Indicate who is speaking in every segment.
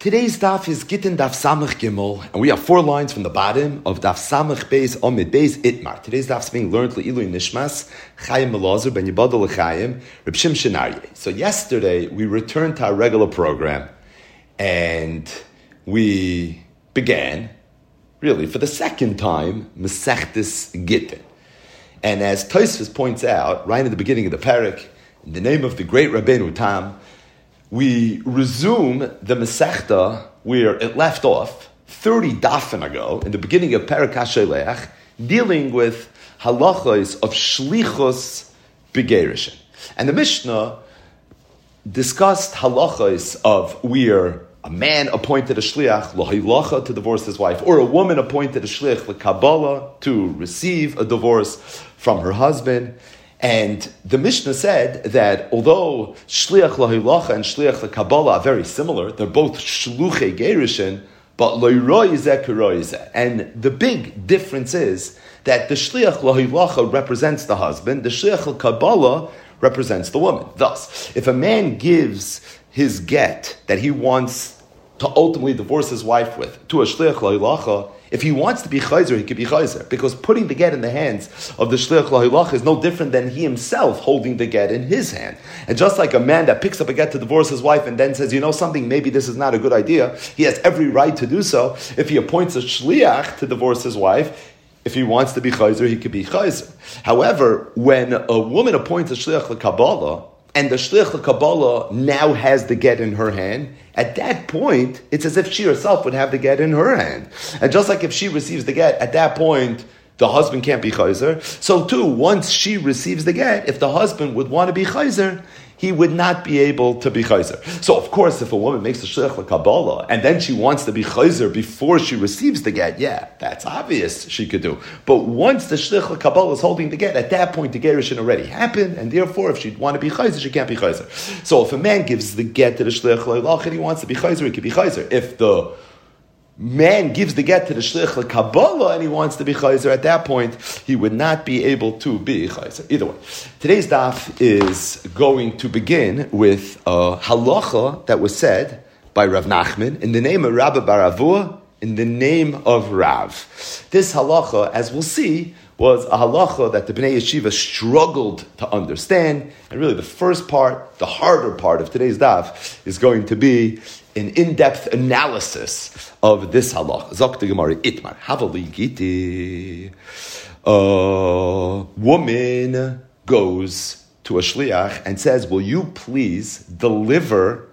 Speaker 1: Today's daf is Gittin Daf Samach Gimel, and we have four lines from the bottom of Daf Samach Beis Omid Beis Itmar. Today's daf is being learned Le'ilu Nishmas Chaim Melazar Ben Yibadal L'Chaim Reb Shim Shenarye. So yesterday we returned to our regular program, and we began, really for the second time, Masechtis Gittin. And as Tosfos points out, right at the beginning of the parak, in the name of the great Rabbeinu Tam, we resume the Masechta where it left off 30 dafin ago, in the beginning of Parak dealing with halachos of shlichus begerishin. And the Mishnah discussed halachos of where a man appointed a shliach lahilacha to divorce his wife, or a woman appointed a shliach Kabbalah to receive a divorce from her husband. And the Mishnah said that although Shliach Lahilacha and Shliach Kabbalah are very similar, they're both Shluche Gerishin, but Loiroize And the big difference is that the Shliach Lahilacha represents the husband, the Shliach Kabbalah represents the woman. Thus, if a man gives his get that he wants to ultimately divorce his wife with to a Shliach Lahilacha, if he wants to be chayzer, he could be chayzer. Because putting the get in the hands of the shliach lahilach is no different than he himself holding the get in his hand. And just like a man that picks up a get to divorce his wife and then says, you know something, maybe this is not a good idea, he has every right to do so. If he appoints a shliach to divorce his wife, if he wants to be chayzer, he could be chayzer. However, when a woman appoints a shliach Kabbalah, and the shliach Kabbalah now has the get in her hand, at that point, it's as if she herself would have the get in her hand. And just like if she receives the get, at that point, the husband can't be chayzer. So too, once she receives the get, if the husband would want to be chayzer, he would not be able to be chayzer. So, of course, if a woman makes a shlich Kabbalah and then she wants to be chayzer before she receives the get, yeah, that's obvious she could do. But once the shlich Kabbalah is holding the get, at that point the gerushin already happened, and therefore, if she'd want to be chayzer, she can't be chayzer. So, if a man gives the get to the shlich and he wants to be chayzer, he could be chayzer. If the man gives the get to the shlich Kabbalah and he wants to be chayzer, at that point he would not be able to be chayzer. Either way, today's daf is going to begin with a halacha that was said by Rav Nachman in the name of Rabbi Baravua, in the name of Rav. This halacha, as we'll see, was a halacha that the Bnei Yeshiva struggled to understand. And really, the first part, the harder part of today's daf, is going to be an in-depth analysis of this halach. Zok Gemara Itmar Havali Giti. A woman goes to a shliach and says, "Will you please deliver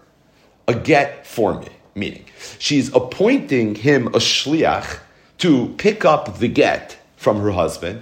Speaker 1: a get for me?" Meaning, she's appointing him a shliach to pick up the get from her husband,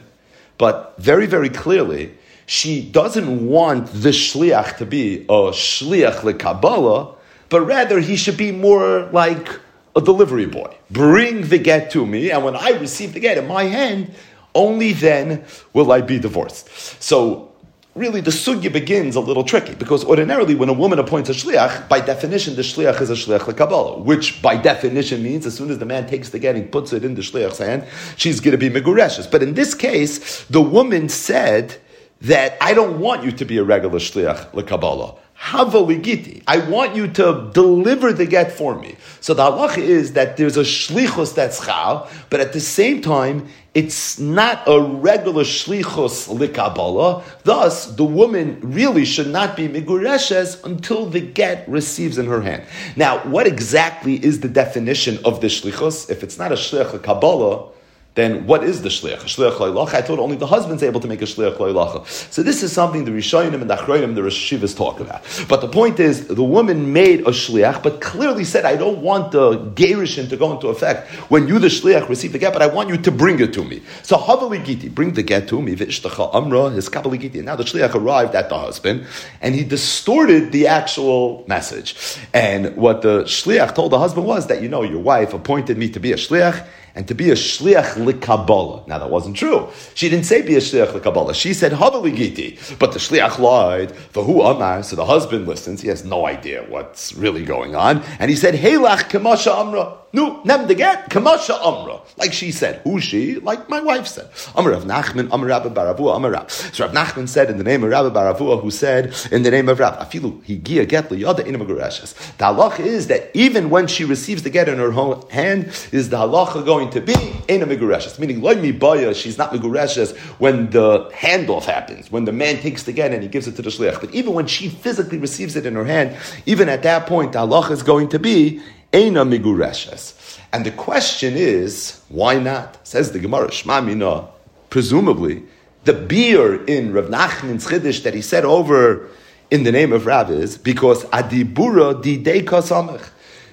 Speaker 1: but very, very clearly, she doesn't want the shliach to be a shliach lekabbalah but rather he should be more like a delivery boy. Bring the get to me, and when I receive the get in my hand, only then will I be divorced. So really the sugya begins a little tricky because ordinarily when a woman appoints a shliach, by definition the shliach is a shliach Kabbalah, which by definition means as soon as the man takes the get and puts it in the shliach's hand, she's going to be megureshes. But in this case, the woman said that I don't want you to be a regular shliach Kabbalah. Havaligiti. I want you to deliver the get for me. So the halacha is that there's a shlichus that's chal, but at the same time, it's not a regular shlichus likabala. Thus, the woman really should not be migureshes until the get receives in her hand. Now, what exactly is the definition of the shlichus? If it's not a shlich kabbalah, then what is the shliach? Shliach lo'ilacha? I thought only the husband's able to make a shliach lo'ilacha. So this is something the Rishonim and the Achronim, the Rishivas talk about. But the point is, the woman made a shliach, but clearly said, I don't want the gerishin to go into effect when you, the shliach, receive the get, but I want you to bring it to me. So havali giti, bring the get to me, v'ishtacha amra, his kabali giti. Now the shliach arrived at the husband, and he distorted the actual message. And what the shliach told the husband was that, you know, your wife appointed me to be a shliach, and to be a shliach likabbalah. Now that wasn't true. She didn't say be a shliach likabbalah. She said havaligiti, but the shliach lied. For who amar? So the husband listens. He has no idea what's really going on, and he said helach kamasha amra. Nu, nem de get, kamasha amra. Like she said. Who she? Like my wife said. Amr Rav Nachman, Amr Rabbi Baravua, Amr Rab. So Rav Nachman said in the name of Rabbi Baravua, who said in the name of Rab, Afilu higia get liyada in The halach is that even when she receives the get in her hand, is the halacha going to be in a Meaning, loy mi baya, she's not megureshes when the handoff happens, when the man takes the get and he gives it to the shliach. But even when she physically receives it in her hand, even at that point, the halacha is going to be Eina Migureshes. And the question is, why not? Says the Gemara, Shmamina, presumably, the beer in Rav Nachman's Chiddush that he said over in the name of Rav is because Adibura Didei Kasamech.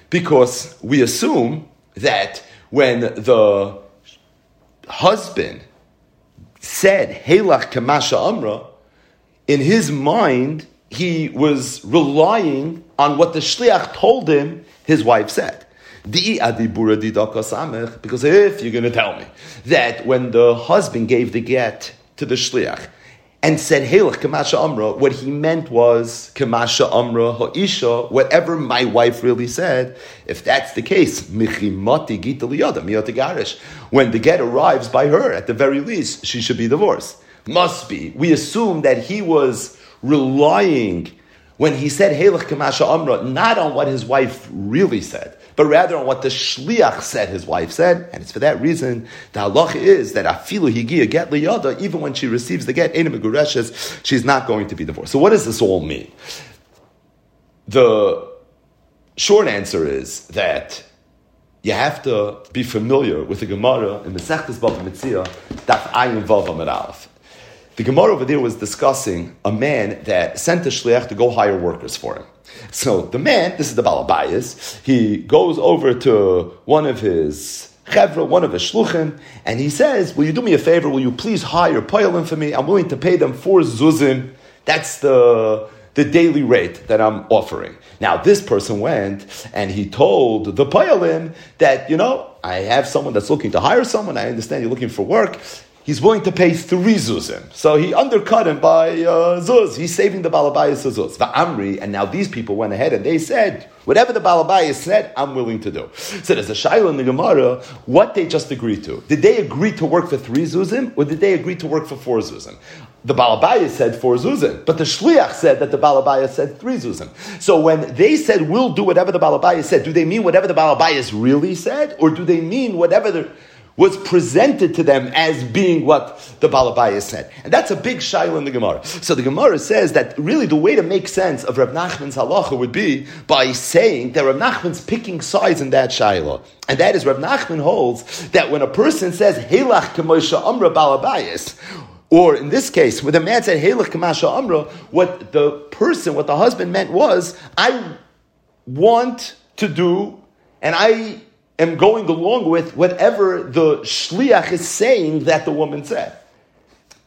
Speaker 1: Because we assume that when the husband said Helach Kamasha Amra, in his mind, he was relying on what the shliach told him his wife said. Because if you're going to tell me that when the husband gave the get to the shliach and said Helach Kamasha Amra, what he meant was Kamasha Amra Ha'isha, whatever my wife really said, if that's the case, when the get arrives by her, at the very least, she should be divorced. Must be. We assume that he was relying when he said Helach Kamasha Amra, not on what his wife really said, but rather on what the shliach said his wife said, and it's for that reason the halach is that afilu higia get liyada, even when she receives the get enim she's not going to be divorced. So what does this all mean? The short answer is that you have to be familiar with the Gemara in the Sechtes Bava Metzia, Daf Ayin Vav Amid. The Gemara over there was discussing a man that sent a shliach to go hire workers for him. So the man, this is the Balabayas, he goes over to one of his chevra, one of his shluchim, and he says, will you do me a favor, will you please hire poilim for me? I'm willing to pay them four zuzim. That's the, the daily rate that I'm offering. Now, this person went and he told the poilim that, you know, I have someone that's looking to hire someone. I understand you're looking for work he's willing to pay three zuzim. So he undercut him by uh, zuz. He's saving the balabayas zuz. The Amri, and now these people went ahead and they said, whatever the balabayas said, I'm willing to do. So there's a shaila in the Gemara, what they just agreed to. Did they agree to work for three zuzim, or did they agree to work for four zuzim? The Balabaya said four zuzim, but the Shliach said that the Balabaya said three zuzim. So when they said, we'll do whatever the Balabaya said, do they mean whatever the Balabaya really said, or do they mean whatever the was presented to them as being what the Balabaya said. And that's a big shaila in the Gemara. So the Gemara says that really the way to make sense of Rav Nachman's halacha would be by saying that Rav Nachman's picking sides in that shaila. And that is Rav Nachman holds that when a person says, Helach Kamosha Amra Balabayas, or in this case, when the man said, Helach Kamasha Amra, what the person, what the husband meant was, I want to do, and I am going along with whatever the shliach is saying that the woman said.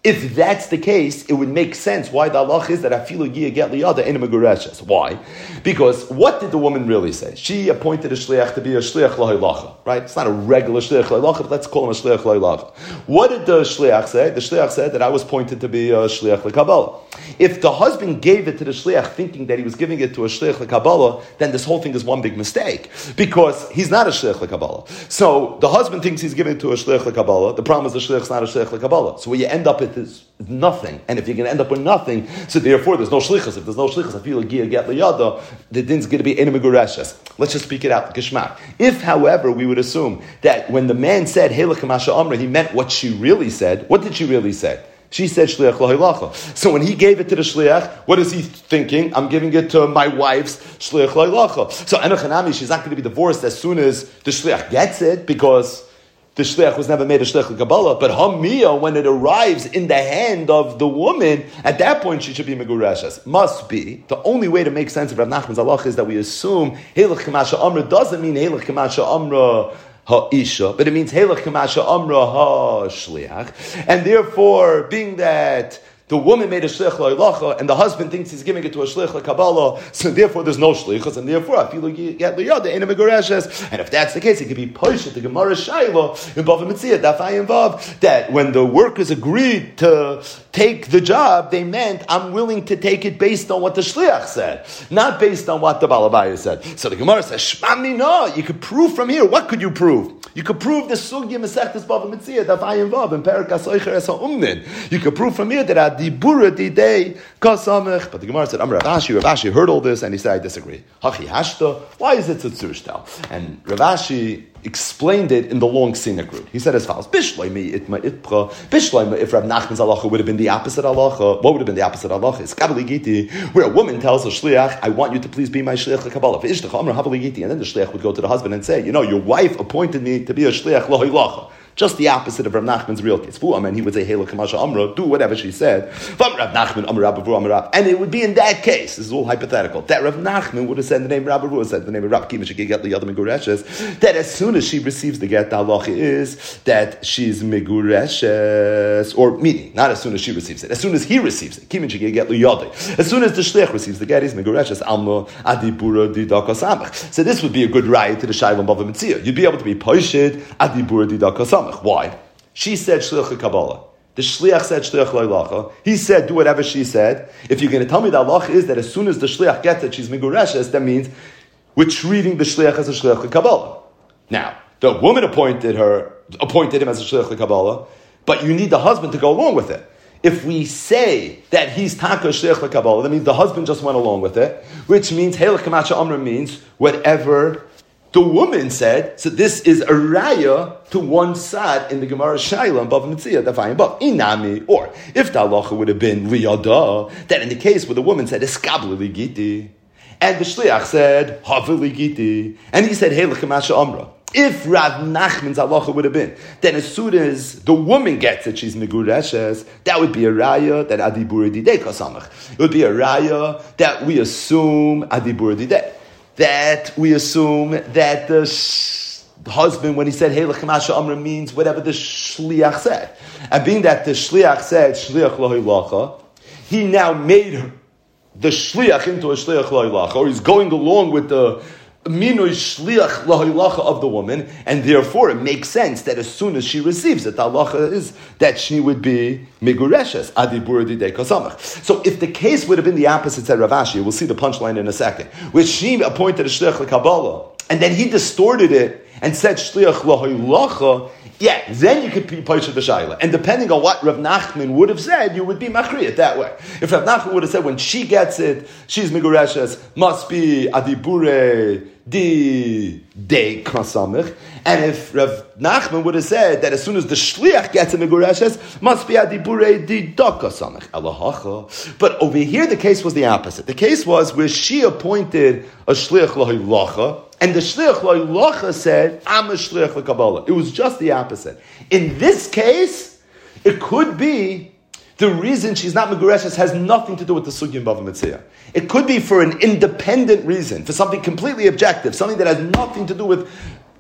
Speaker 1: If that's the case, it would make sense why the Allah is that afilu get liyada in a Why? Because what did the woman really say? She appointed a shliach to be a shliach lahilacha, right? It's not a regular shliach lahilacha, but let's call him a shliach lahilacha. What did the shliach say? The shliach said that I was appointed to be a shliach lekabbalah. If the husband gave it to the shliach thinking that he was giving it to a shliach lekabbalah, then this whole thing is one big mistake because he's not a shliach lekabbalah. So the husband thinks he's giving it to a shliach lekabbalah. The problem is the shliach's not a shliach lekabbalah. So where you end up at is nothing. And if you're going to end up with nothing, so therefore there's no shlichus. If there's no shlichus, I feel like get liyada, the din's going to be enemigoreshes. Let's just speak it out, gishmak. If, however, we would assume that when the man said Helakamasha Amra, he meant what she really said, what did she really say? She said shliach lahilacha. So when he gave it to the shliach, what is he thinking? I'm giving it to my wife's shliach lahilacha. So enochanami, she's not going to be divorced as soon as the shliach gets it because the shliach was never made a shliach Kabbalah, but hamia, when it arrives in the hand of the woman, at that point she should be megurashes. Must be. The only way to make sense of Rav Nachman's halach is that we assume Helach Kamasha Amra doesn't mean Helach Kamasha Amra ha'isha, but it means Helach Kamasha Amra ha'shliach. And therefore, being that the woman made a shlich lo'ilacha, and the husband thinks he's giving it to a shlich kabbalah, so therefore there's no shlichus, and therefore I feel you get liyada in a megoreshes. And if that's the case, it could be pushed the Gemara Shaila in Bava Metzia Dafayim Vav that when the workers agreed to take the job, they meant I'm willing to take it based on what the shliach said, not based on what the balabaya said. So the Gemara says, Shmamni no, you could prove from here. What could you prove? You could prove the sugya mesechtes bava metzia dafayim vav in perikas oicher es umnin. You could prove from here that adibura didei kasamech. But the Gemara said, Amr Rav Ashi, Ravashi heard all this and he said, I disagree. Hachi hashta. Why is it tzurshtal? And Rav Ashi explained it in the long scenic route. He said as follows: Bishloimi itma itpra. Bishloimi if Rav Nachman's halacha would have been the opposite halacha. What would have been the opposite halacha? It's giti, where a woman tells a shliach, "I want you to please be my shliach Kabbalah." And then the shliach would go to the husband and say, "You know, your wife appointed me to be a shliach lahilacha." Just the opposite of Rav Nachman's real case. And he would say, Hela Kamasha Amra, do whatever she said. Vam Rav Nachman Amra Rabavu Amra. And it would be in that case, this is all hypothetical, that Rav Nachman would have said the name Ruah, said the name of she get the Yadam Megureshes, that as soon as she receives the get, the halacha is that she's Megureshes, or meaning, not as soon as she receives it, as soon as he receives it, Kimin she get the Yadam. As soon as the Shlech receives the get, he's Megureshes, Alma Adibura Didaka Samach. So this would be a good ride to the Shaivam Bava Metzia. You'd be able to be Poshid Adibura Didaka Samach. Why? She said shliach kabbalah. The shliach said shliach loilacha. He said do whatever she said. If you're going to tell me the Allah is that as soon as the shliach gets it, she's migureshes, that means we're treating the shliach as a shliach kabbalah. Now, the woman appointed her, appointed him as a shliach kabbalah, but you need the husband to go along with it. If we say that he's taka shliach kabbalah, that means the husband just went along with it, which means helach kamacha means whatever the woman said, so this is a raya to one side in the Gemara Shaila Bav Mitzia, Dafayim above. Inami, or if the halacha would have been liyada, that in the case where the woman said, eskabli ligiti, and the shliach said, havili giti, and he said, hey, amra. If Rav Nachman's halacha would have been, then as soon as the woman gets it, she's megureshes, that would be a raya that adibur didei. It would be a raya that we assume adibur didei that we assume that the sh- husband, when he said Hey Lechamasha Amra, means whatever the shliach said. And being that the shliach said Shliach Lahilacha, he now made the shliach into a Shliach Lahilacha, or he's going along with the minui shliach lahilacha of the woman, and therefore it makes sense that as soon as she receives it, the halacha is that she would be migureshes adibur kasamach. So if the case would have been the opposite, said Rav Ashi, we'll see the punchline in a second, which she appointed a shliach Kabbalah, and then he distorted it and said shliach lahilacha. Yeah, then you could be Paisha the Shaila. And depending on what Rav Nachman would have said, you would be Machriyat that way. If Rav Nachman would have said when she gets it, she's Migureshes, must be Adibure di de kasamich. And if Rav Nachman would have said that as soon as the shliach gets a megureshes, must be a adibure di dakasamich elahacha. But over here, the case was the opposite. The case was where she appointed a shliach lahilacha, and the shliach lahilacha said, "I'm a shliach Kabbalah." It was just the opposite. In this case, it could be the reason she's not Megureshes has nothing to do with the Sugi and Bava Metzia. It could be for an independent reason, for something completely objective, something that has nothing to do with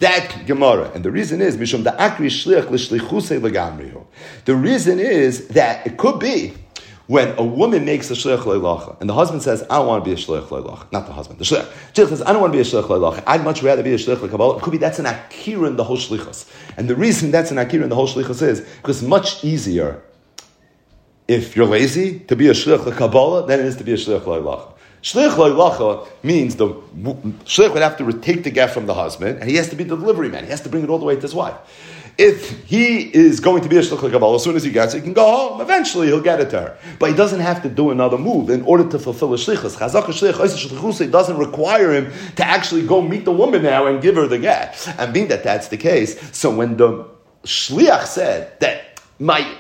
Speaker 1: that Gemara. And the reason is, Mishum Akri Shliach L'Shlichuse L'Gamrihu. The reason is that it could be when a woman makes a shliach leilacha, and the husband says, "I don't want to be a shliach leilacha," not the husband, the shliach. Shliach says, "I don't want to be a shliach leilacha. I'd much rather be a shliach lekabbalah." It could be that's an akira in the whole shlichus, and the reason that's an akira in the whole shlichus is because it's much easier if you're lazy to be a shliach Kabbalah than it is to be a shliach lo'ilacha. Shliach lo'ilacha means the shliach would have to take the get from the husband, and he has to be the delivery man. He has to bring it all the way to his wife. If he is going to be a shliach Kabbalah, as soon as he gets it, he can go home. Eventually, he'll get it to her, but he doesn't have to do another move in order to fulfill a shlichus. Chazak shliach doesn't require him to actually go meet the woman now and give her the get. And being that that's the case, so when the shliach said that my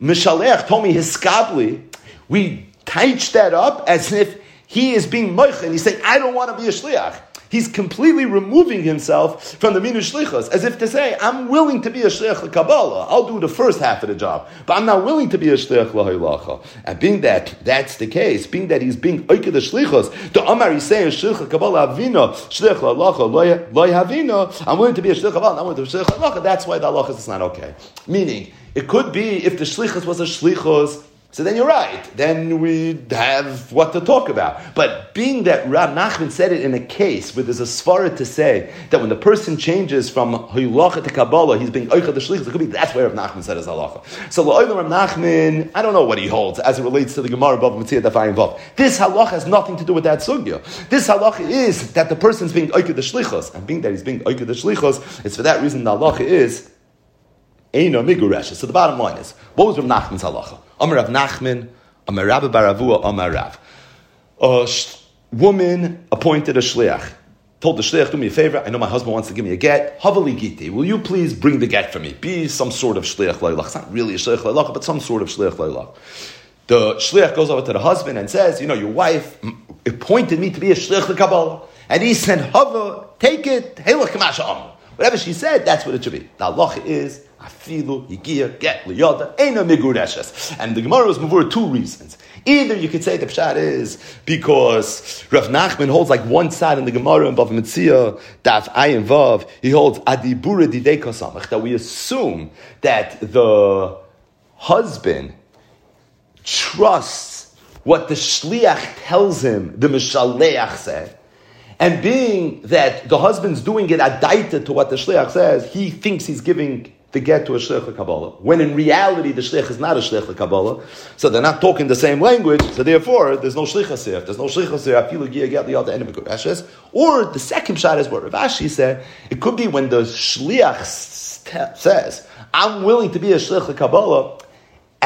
Speaker 1: Mishalech told me his skabli, we teach that up as if he is being moich, and he's saying, I don't want to be a shliach. He's completely removing himself from the minu shlichus, as if to say, I'm willing to be a shliach Kabbalah. I'll do the first half of the job, but I'm not willing to be a shliach lahilacha. And being that that's the case, being that he's being oiked the shlichus, the Amar is saying shliach Kabbalah avina shliach lahilacha loy havina. I'm willing to be a shliach Kabbalah, I'm willing to be a shliach lahilacha. That's why the halachas is not okay. Meaning, it could be if the shlichus was a shlichus So then you're right. Then we have what to talk about. But being that Rab Nachman said it in a case where there's a svara to say that when the person changes from Huylacha to Kabbalah, he's being Oicha the Shlich, it could be that's where Rab Nachman said his halacha. So La'olam Rab Nachman, I don't know what he holds as it relates to the Gemara above Mitzvah Dafayim Vav. This halacha has nothing to do with that sugya. This halacha is that the person's being Oicha the Shlichos. And being that he's being Oicha the Shlichos, it's for that reason the halacha is. So the bottom line is, what was Rav Nachman's halacha? Amar Rav Nachman, Amar Rabbi Baravua, Amar Rav. A woman appointed a shliach. Told the shliach, do me a favor, I know my husband wants to give me a get. Havali giti, will you please bring the get for me? Be some sort of shliach leilach. It's not really a shliach leilach, but some sort of shliach leilach. The shliach goes over to the husband and says, you know, your wife appointed me to be a shliach Kabbalah. And he said, Hava, take it, Helach Kamasha Whatever she said, that's what it should be. The halacha is, afilu get. And the Gemara was for two reasons. Either you could say the pshat is because Rav Nachman holds like one side in the Gemara in Bav Mitzia, Daf Ayin Vav, he holds adibura didei kosamach, that we assume that the husband trusts what the shliach tells him, the mishaleach said, and being that the husband's doing it adaita to what the shliach says, he thinks he's giving the get to a shliach Kabbalah. When in reality, the shliach is not a shliach Kabbalah. So they're not talking the same language. So therefore, there's no shliach here. There's no feel like get the Or the second shot is what Rav Ashi said. It could be when the shliach says, I'm willing to be a shliach Kabbalah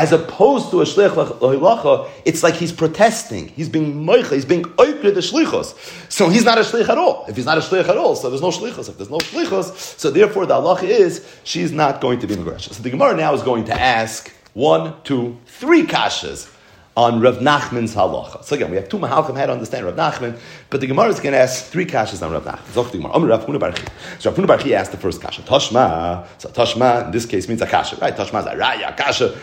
Speaker 1: as opposed to a shlich lahilacha, it's like he's protesting. He's being moicha. He's being oikre the shlichos. So he's not a shlich at all. If he's not a shlich at all, so there's no shlichos. If there's no shlichos, so therefore the halacha is she's not going to be megrasha. So the Gemara now is going to ask one, two, three kashas on Rav Nachman's halacha. So again, we have two mahalchim how to understand Rav Nachman, but the Gemara is going to ask three kashas on Rav Nachman. So Rav Huna Barchi. Asked the first kasha. Toshma. So Toshma in this case means a kasha, right? Toshma is a raya kasha.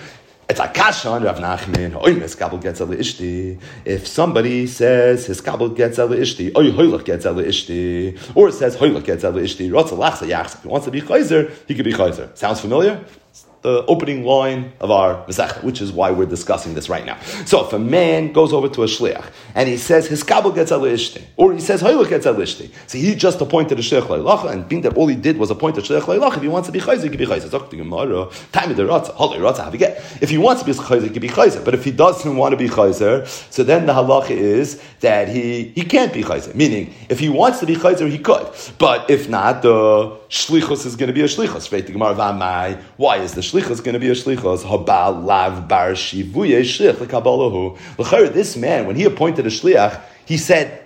Speaker 1: It's a kasha on Rav Nachman. Kabel gets ishti. If somebody says his kabel gets ishti, oy hoylach gets ishti, or says hoylach gets ishti, lachsa yachs. If he wants to be chayzer, he could be chayzer. Sounds familiar? The opening line of our Masechta, which is why we're discussing this right now. So if a man goes over to a shliach and he says his kabel gets ishti, or he says hoylach gets ishti, so he just appointed a shliach leilacha, and being that all he did was appoint a shliach leilacha, if he wants to be chayzer, he can be chayzer. Time of the ratza, holy ratza, have get? If he wants to be chayzer, he can be chayzer. But if he doesn't want to be chayzer, so then the halacha is that he he can't be chayzer. Meaning, if he wants to be chayzer, he could. But if not, the shlichus is going to be a shlichus. The Gemara Why is the shlichus going to be a shlichus. Habal lav bar shivuye shlich lekabalahu. This man, when he appointed a shliach, he said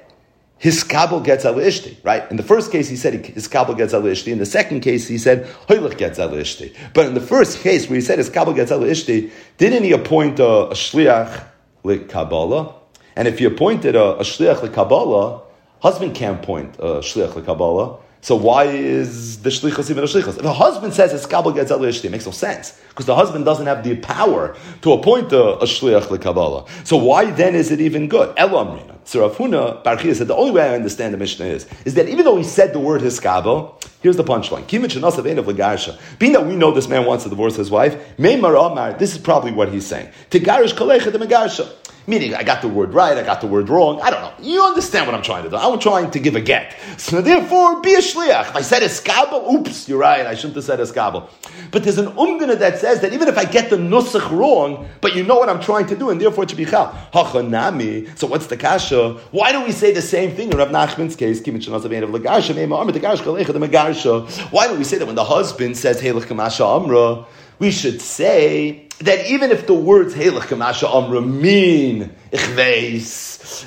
Speaker 1: his kabel gets al ishti, right? In the first case, he said his kabel gets al ishti. In the second case, he said hoylech gets al ishti. But in the first case, where he said his kabel gets al ishti, didn't he appoint a, a shliach lekabala? And if he appointed a, a shliach lekabala, husband can't appoint a shliach lekabala. So why is the shlichus even a shlichus? If a husband says his kabbalah gets it makes no sense because the husband doesn't have the power to appoint a, a shliach lekabbalah. So why then is it even good? Elamrina. So Rav Huna Barchia said the only way I understand the Mishnah is is that even though he said the word his kabbalah, here's the punchline: Being that we know this man wants to divorce his wife, this is probably what he's saying. De. Meaning, I got the word right, I got the word wrong. I don't know. You understand what I'm trying to do. I'm trying to give a get. So therefore, be a shliach. If I said eskabel, oops, you're right. I shouldn't have said eskabel. But there's an umdana that says that even if I get the nusach wrong, but you know what I'm trying to do, and therefore it should be chal. Hachanami. So what's the kasha? Why do we say the same thing in Rav Nachman's case? Why do we say that when the husband says, Hey, amra, we should say that even if the words Halach Kamasha Amra mean Ichveis,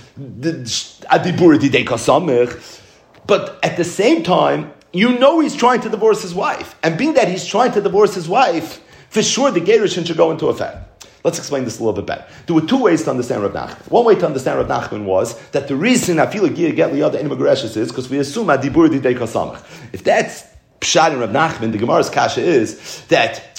Speaker 1: but at the same time, you know he's trying to divorce his wife. And being that he's trying to divorce his wife, for sure the Gerushin should go into effect. Let's explain this a little bit better. There were two ways to understand Rav Nachman. One way to understand Rav Nachman was that the reason I feel like get liyada in is because we assume adibur didei. If that's pshat in Rav Nachman, the Gemara's kasha is that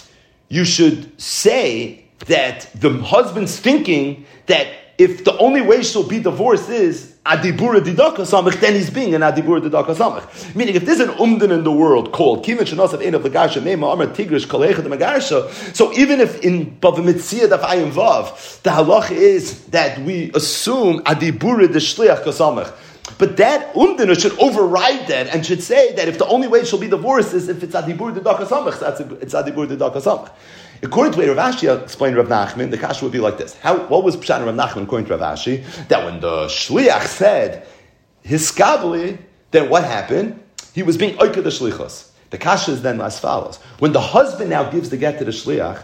Speaker 1: you should say that the husband's thinking that if the only way she'll be divorced is adibura didaka samach, then he's being an adibura didaka samach. Meaning, if there's an umdin in the world called kivin shenosav ein of the garsha meima amar tigrish kolecha the magarsha, so even if in bava metzia daf ayim vav, the halach is that we assume adibura the shliach kasamach. But that umdina should override that and should say that if the only way she'll be divorced is if it's adibur de dakasamach, that's it's adibur de dakasamach. According to Rav Ashi explained Rav Nachman, the kasha would be like this. How, what was Pshat Rav Nachman according to Rav Ashi? That when the Shliach said his skabli, then what happened? He was being oika the Shlichos. The kasha is then as follows. When the husband now gives the get to the Shliach,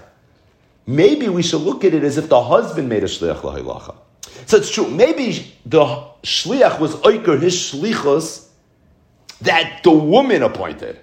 Speaker 1: maybe we should look at it as if the husband made a Shliach lahilacha. So it's true. Maybe the shliach was oiker his shlichus that the woman appointed.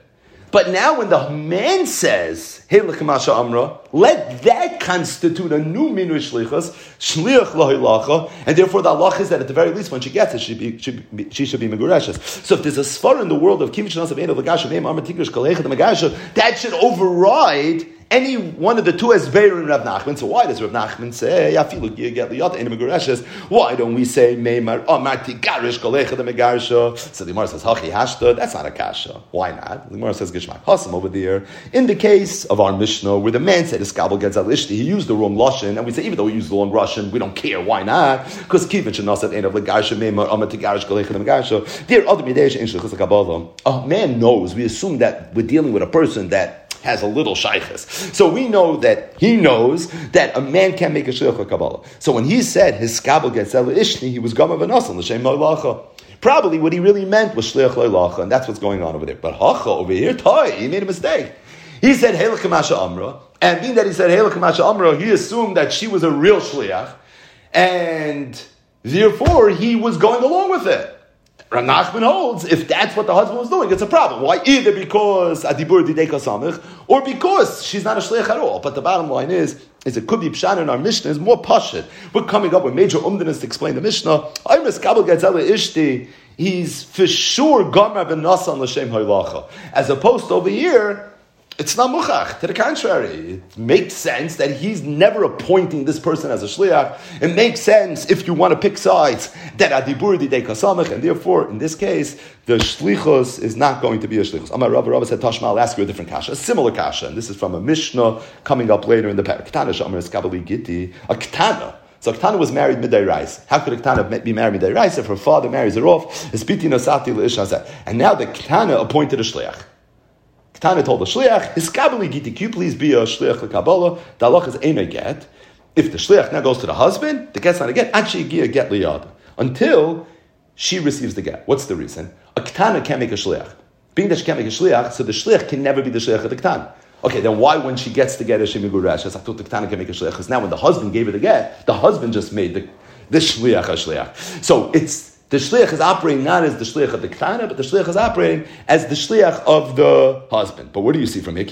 Speaker 1: But now when the man says, let that constitute a new minu shlichus, shliach and therefore the Allah is that at the very least when she gets it, she, be, she, be, she should be megureshes. So if there's a svar in the world of Kimish Nasav Ein of Lagasha, Veim Amar Tikrish Kalecha, the that should override any one of the two has Beir and Rav Nachman. So why does Rav Nachman say, Yafilu get liyat in Megareshes? Why don't we say Meimar Amarti Garish Kolecha the Megarsha? So the Gemara says Hachi Hashta. That's not a kasha. Why not? The Gemara says Gishmak Hasam over there. In the case of our Mishnah, where the man said Iskabel gets Alishti, he used the wrong Lashon, and we say even though we use the wrong Russian, we don't care. Why not? Because Kivin Shanasav Ein of Legarsha Meimar Amarti Garish Megarsha. There, other Midesh in Shechus. A man knows. We assume that we're dealing with a person that has a little shaykhs. So we know that he knows that a man can't make a shaykhah kabbalah. So when he said his skabel gets ishni, he was gama v'nasan l'shem lo'lacha. Probably what he really meant was shliach lo'lacha, and that's what's going on over there. But hacha over here, toy, he made a mistake. He said helakamasha amra, and being that he said helakamasha amra, he assumed that she was a real shliach, and therefore he was going along with it. Rav Nachman holds if that's what the husband was doing, it's a problem. Why? Either because adibur dideka samich, or because she's not a shliach at all. But the bottom line is, is it could be pshan in our Mishnah is more pashit. We're coming up with major umdinas to explain the Mishnah. I'm kabel gatzela ishti. He's for sure gomer ben nasan l'shem haylacha. As opposed to over here, it's not muchach. To the contrary, it makes sense that he's never appointing this person as a shliach. It makes sense if you want to pick sides that adibur didei kasamach, and therefore, in this case, the shlichus is not going to be a shlichus. Amar Rabba Rabba said, Tashma, I'll ask you a different kasha, a similar kasha, and this is from a Mishnah coming up later in the parak. Ketana Shamar Skabali Giti, a Ketana. So Ketana was married midday rice. How could a Ketana be married midday rice if her father marries her off? And now the Ketana appointed a shliach. Tana told the shliach, "Iskabeli giti, can you please be a shliach lekabbalah?" The halach is a get. If the shliach now goes to the husband, the get's not a get. Actually, get liyad until she receives the get. What's the reason? A ketana can't make a shliach. Being that she can't make a shliach, so the shliach can never be the shliach of the ketana. Okay, then why when she gets the get she migurash? I thought the ketana can make a shliach. Because now when the husband gave her the get, the husband just made the the shliach a shliach. So it's the shliach is operating not as the shliach of the ketana, but the shliach is operating as the shliach of the husband. But what do you see from here?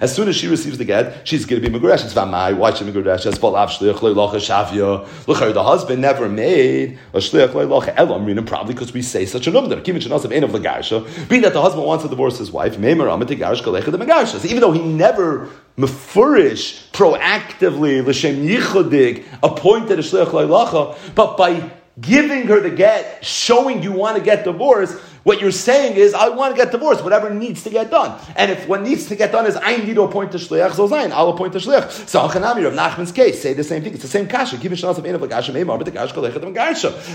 Speaker 1: As soon as she receives the get, she's going to be meguresh. It's v'amai. Why should meguresh? As balav shliach. Look, the husband never made a shliach loylacha elam. Probably because we say such a number. Being that the husband wants to divorce his wife. Even though he never mefurish proactively l'shem yichodig appointed a shliach loylacha, but by giving her the get, showing you want to get divorced, what you're saying is, I want to get divorced, whatever needs to get done. And if what needs to get done is, I need to appoint a shliach, so Zayin, I'll appoint a shliach. So Hachanami of Nachman's case, say the same thing. It's the same kasha.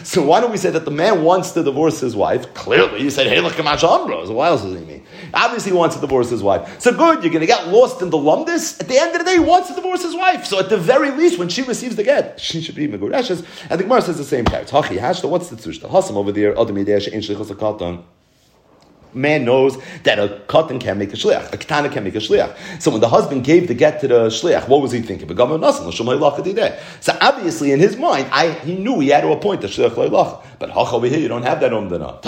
Speaker 1: So why don't we say that the man wants to divorce his wife? Clearly, you said, hey, look, Amros. So what else does he mean? Obviously, he wants to divorce his wife. So good, you're going to get lost in the lumdis. At the end of the day, he wants to divorce his wife. So at the very least, when she receives the get, she should be Megureshes. And the Gemara says the same what's the tzushta? Hasam over there, Adam man knows that a cotton can make a shliach, a katana can make a shliach. So when the husband gave the get to the shliach, what was he thinking? So obviously in his mind, I, he knew he had to appoint the shliach But hach over here, you don't have that umdana.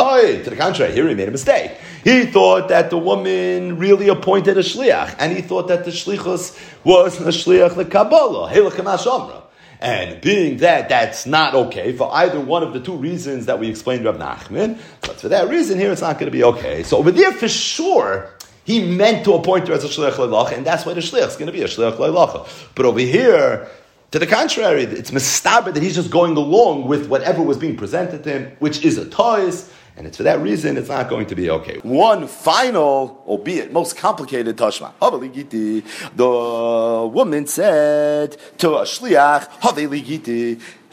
Speaker 1: To the contrary, here he made a mistake. He thought that the woman really appointed a shliach, and he thought that the shlichus was a shliach the Kabbalah. And being that that's not okay for either one of the two reasons that we explained Rav Nachman, but for that reason here it's not going to be okay. So over there for sure, he meant to appoint her as a shliach leilach, and that's why the shliach is going to be a shliach leilach. But over here, To the contrary, it's mistaber that he's just going along with whatever was being presented to him, which is a toys, and it's for that reason it's not going to be okay.
Speaker 2: One final, albeit most complicated tashma. The woman said to a shliach,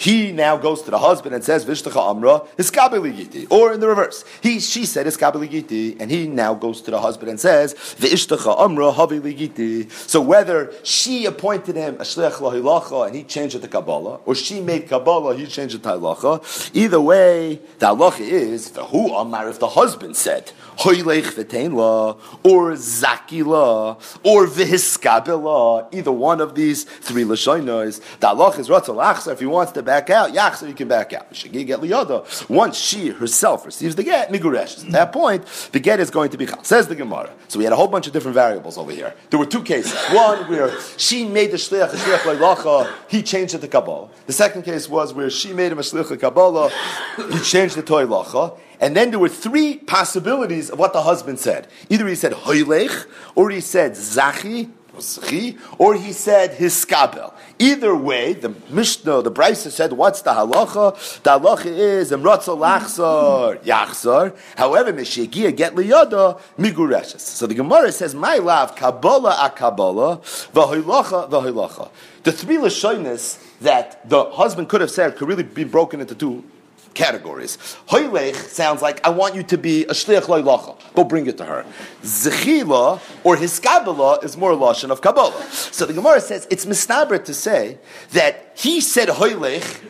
Speaker 2: he now goes to the husband and says, Vishtacha Amra, Iskabiligiti. Or in the reverse. He, she said Iskabiligiti, and he now goes to the husband and says, Vishtacha Amra, Haviligiti. So whether she appointed him a Shliach Lahilacha and he changed it to Kabbalah, or she made Kabbalah, he changed it to Halacha, either way, the Halacha is, the Hu Amar, if the husband said, Hoylech V'tein or Zakila, or V'hiskabila, either one of these three Lashonos, the Halacha is Ratzal if he wants to back out, yachzer, you can back out. Get. Once she herself receives the get, miguresh. At that point, the get is going to be chal. Says the Gemara. So we had a whole bunch of different variables over here. There were two cases. One where she made the shliach, the shliach he changed it to kabbalah. The second case was where she made him a shliach kabbalah, he changed it to toilacha. And then there were three possibilities of what the husband said. Either he said hoylech, or he said zachi, or he said hiskabel. Either way, the Mishnah, the Brisa said, what's the halacha? The halacha is emratzah lachzar yachzar. However, mishigia get liyada migureshes. So the Gemara says, my love kabbalah a kabbalah v'hoilacha v'hoilacha. The three lashonis that the husband could have said could really be broken into two categories. Hoylech sounds like I want you to be a shliach loylacha. Go bring it to her. Zechila or hiskabela is more lashon of kabbalah. So the Gemara says it's misnabra to say that he said hoylech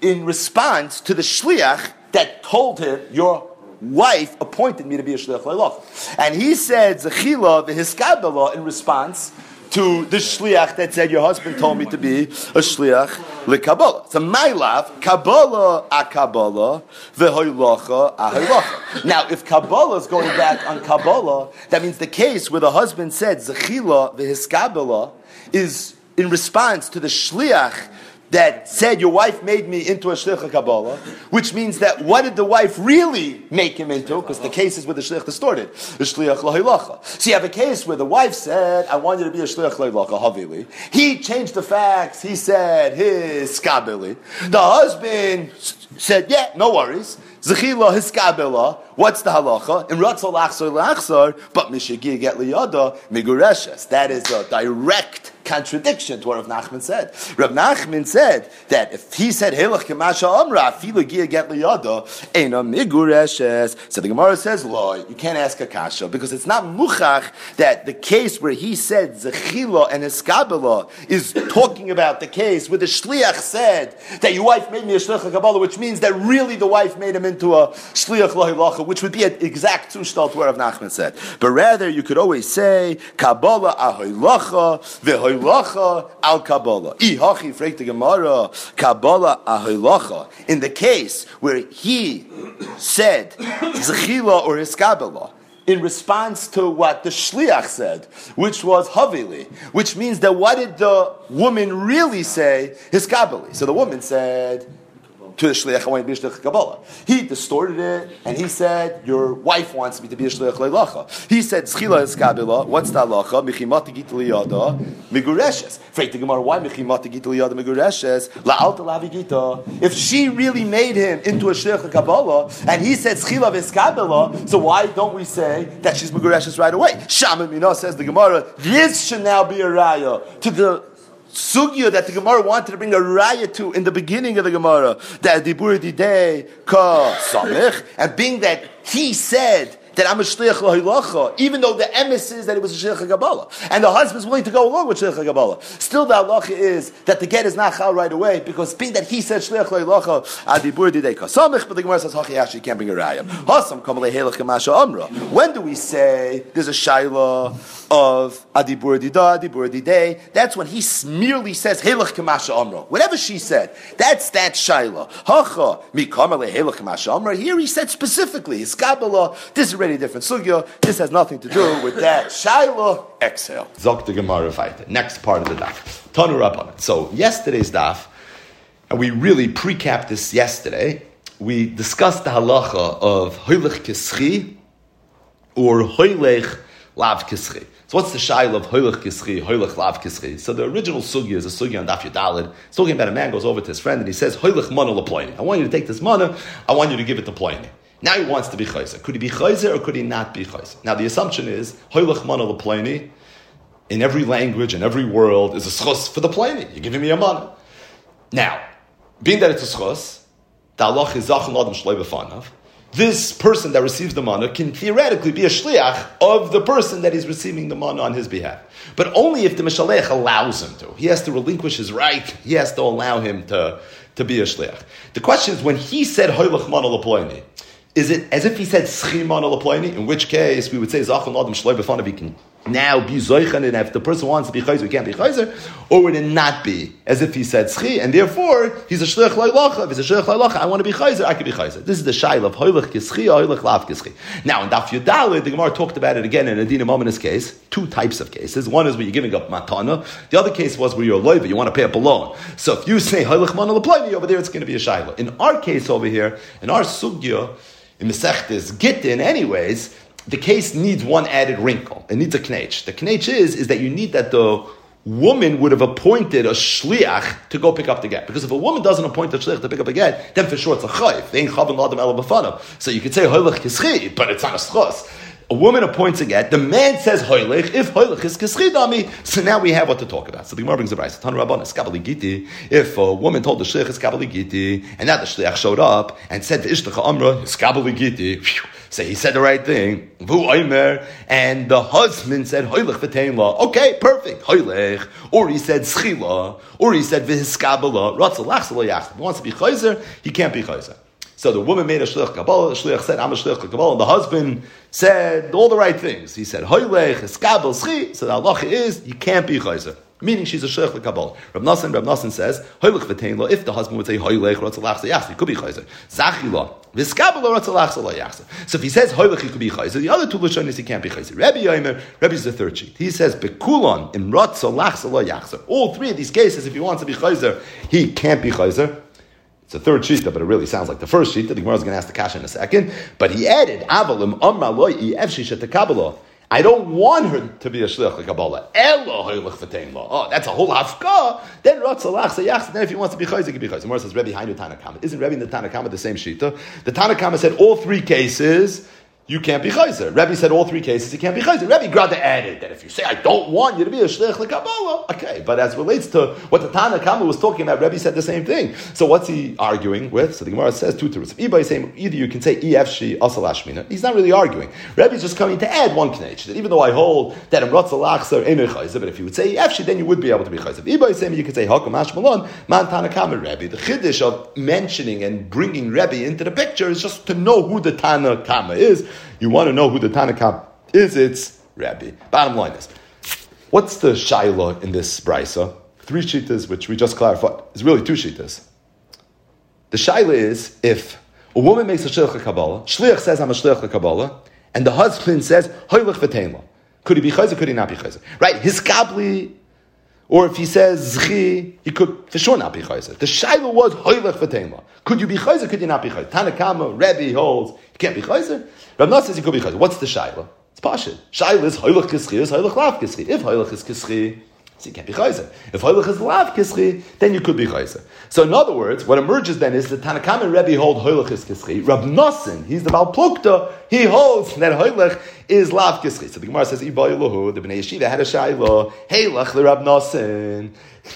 Speaker 2: in response to the shliach that told him your wife appointed me to be a shliach loylacha, and he said zechila the hiskabela in response to the shliach that said, Your husband told me to be a shliach lekabbalah. So my love, Kabbalah a Kabbalah, v'hoylacha a Now, if Kabbalah is going back on Kabbalah, that means the case where the husband said, Zechila v'hiskabbalah, is in response to the shliach that said your wife made me into a shlich kabbalah, which means that what did the wife really make him into? Because the case is where the shlich distorted, the shliach. So you have a case where the wife said, "I want you to be a shlich lahilacha havili." He changed the facts. He said his skabili. The husband said, "Yeah, no worries." Zechila hiskabela. What's the halacha? In ratzal lachsar lachsar, but mishagi get liyada migureshes. That is a direct contradiction to what Rav Nachman said. Rav Nachman said that if he said Hilach Kemasha Amra, Filu Gia Get Liyada, Migureshes. So the Gemara says, Lo, you can't ask a kasha because it's not muchach that the case where he said Zechila and Eskabela is talking about the case where the Shliach said that your wife made me a Shliach Kabbalah, which means that really the wife made him into a Shliach Lahilacha, which would be an exact zushtal to what Rav Nachman said. But rather, you could always say Kabbalah Ahoilacha, Vehoilacha Ahoilacha al Kabbalah. Ihachi freik the Gemara Kabbalah Ahoilacha. In the case where he said Zechila or his Kabbalah, in response to what the shliach said, which was havili, which means that what did the woman really say? His kabbalah. So the woman said, to the shliach, I want to be a shliach kabbalah. He distorted it, and he said, your wife wants me to be a shliach leilacha. He said, schila is kabbalah. What's the halacha? Michimati git liyada migureshes. Freit the Gemara, why michimati git liyada migureshes? La'alta lavigita. If she really made him into a shliach kabbalah, and he said schila is kabbalah, so why don't we say that she's migureshes right away? Shamim says the Gemara, this should now be a raya to the sugya that the Gemara wanted to bring a raya to in the beginning of the Gemara, that dibur didei ka samich, and being that he said that I'm a shliach lahilacha, even though the emes is that it was a shliach kabbalah, and the husband's willing to go along with shliach kabbalah. Still, the halacha is that the get is not chal right away because being that he said shliach lahilacha adibur didei kasamich, but the Gemara says hachi actually can't bring a raya. Hasam kamalei helach kamasha amra. When do we say there's a shaila of adibur dida adibur didei? That's when he merely says helach kamasha amra. Whatever she said, that's that shaila. Hacha mikamalei helach kamasha amra. Here he said specifically his kabbalah. This is different sugya. This has nothing to do with that. Shiloh, exhale.
Speaker 1: Zok the Gemara fight. Next part of the daf. Tanu Rabban. So yesterday's daf, and we really pre-capped this yesterday. We discussed the halacha of hoylech kischi or hoylech lav kischi. So what's the shail of hoilach kischi, hoilach lav kischi? So the original sugi is a sugi on daf yudalid. It's talking about a man goes over to his friend and he says, hoilach mana laploini. I want you to take this mana, I want you to give it to ploini. Now he wants to be chayzer. Could he be chayzer or could he not be chayzer? Now the assumption is, hoilach mana laploini, in every language, in every world, is a schos for the pliny. You're giving me a mana. Now, being that it's a schos, the is zachan adam this person that receives the mana can theoretically be a shliach of the person that is receiving the mana on his behalf. But only if the mishalech allows him to. He has to relinquish his right. He has to allow him to, to be a shliach. The question is, when he said hoylach mana leploini, is it as if he said schi mana leploini, in which case we would say zachan adam shloi b'fanav, he can now be zoichan, and if the person wants to be chayzer, he can't be chayzer, or would it not be as if he said schi, and therefore he's a shlich loilacha. If he's a shlich loilacha, I want to be chayzer, I can be chayzer. This is the shail of hoylech kischi, hoylech lav kischi. Now in Daf Yudalid, the Gemara talked about it again in Adina Mominus case. Two types of cases. One is where you're giving up matana. The other case was where you're a loiva, you want to pay up a loan. So if you say hoylech mana leploini over there, it's going to be a shaila. In our case over here, in our sugya, in the Mesechtes Gittin, anyways, the case needs one added wrinkle. It needs a knetch. The knetch is, is that you need that the woman would have appointed a shliach to go pick up the get. Because if a woman doesn't appoint a shliach to pick up a get, then for sure it's a chayv. They ain't chavim ladam ela So you could say hoylech kischi, but it's not a schos. A woman appoints a get. The man says hoylech. If hoylech is kischidami, so now we have what to talk about. So the Gemara brings the rice. Tan Rabban giti. If a woman told the shliach is giti, and now the shliach showed up and said the ishtach amra is giti, so he said the right thing. And the husband said hoylech v'tein Okay, perfect. Hoylech. Or he said schila. Or he said v'hiskabala. Ratzalach he wants to be chayzer, he can't be chayzer. So the woman made a shlich kabbalah. The shlich said, "I'm a shlich kabbalah." And the husband said all the right things. He said, "Hoylech eskabel schi." So the halacha is you can't be chayzer. Meaning she's a shlich kabbalah. Rab Nassan, Rab Nassan says, "Hoylech v'tein lo." If the husband would say hoylech rotzalach sayachs, he could be chayzer. Zachila v'skabel rotzalach sayachs. So if he says hoylech, he could be chayzer. The other two lashonis he can't be chayzer. Rabbi Yomer, Rabbi is the third sheet. He says bekulon im rotzalach sayachs. All three of these cases, if he wants to be chayzer, he can't be chayzer. It's a third shita, but it really sounds like the first shita. The Gemara is going to ask the kasha in a second. But he added, Avalim Amra Loi Efshisha Kabbalah. I don't want her to be a shlich Kabbalah. Oh, that's a whole hafka. Then Ratzalach sayach. Then if he wants to be chayzik, he can be chayzik. Gemara says Rebbe Hainu Tanakama. Isn't Rebbe in the Tanakama the same shita? The Tanakama said all three cases you can't be chayzer. Rebbe said all three cases you can't be chayzer. Rebbe Grada added that if you say I don't want you to be a shlich lekabbalah, okay. But as relates to what the Tana Kama was talking about, Rebbe said the same thing. So what's he arguing with? So the Gemara says two terms. Either saying either you can say efshi asalashmina. He's not really arguing. Rebbe's just coming to add one knech that even though I hold that in ratzalachser in chayzer, but if you would say efshi, then you would be able to be chayzer. Either saying you could say hakam ashmalon man Tana Kama Rebbe. The chiddush of mentioning and bringing Rebbe into the picture is just to know who the Tana Kama is. You want to know who the Tanakh is? It's Rabbi. Bottom line is, what's the shaila in this brisa? Three shitas, which we just clarified, is really two shitas. The shaila is if a woman makes a shliach kabbalah, shliach says I'm a shliach kabbalah, and the husband says hoylech v'tein Could he be chayzer? Could he not be chayzer? Right? His kabli or if he says zchi, he could for sure not be chayzer. The shaila was hoylech v'tein Could you be chayzer? Could you not be chayzer? Tanakama, Rebbe holds, you can't be chayzer. Rav Nosson says he could be chayzer. What's the shaila? It's pasha. Shaila is hoylech kischi, is hoylech lav kischi. If hoylech is kischi, so you can't be chayzer. If hoylech is lav kischi, then you could be chayzer. So in other words, what emerges then is that Tanakam and Rebbe hold hoylech is kischi. Rav Nosson, he's the Balplukta, he holds that hoylech is lav kischi. So the Gemara says, Iba Elohu, the Bnei Yeshiva had a shaila, heylach the Rav Nosson.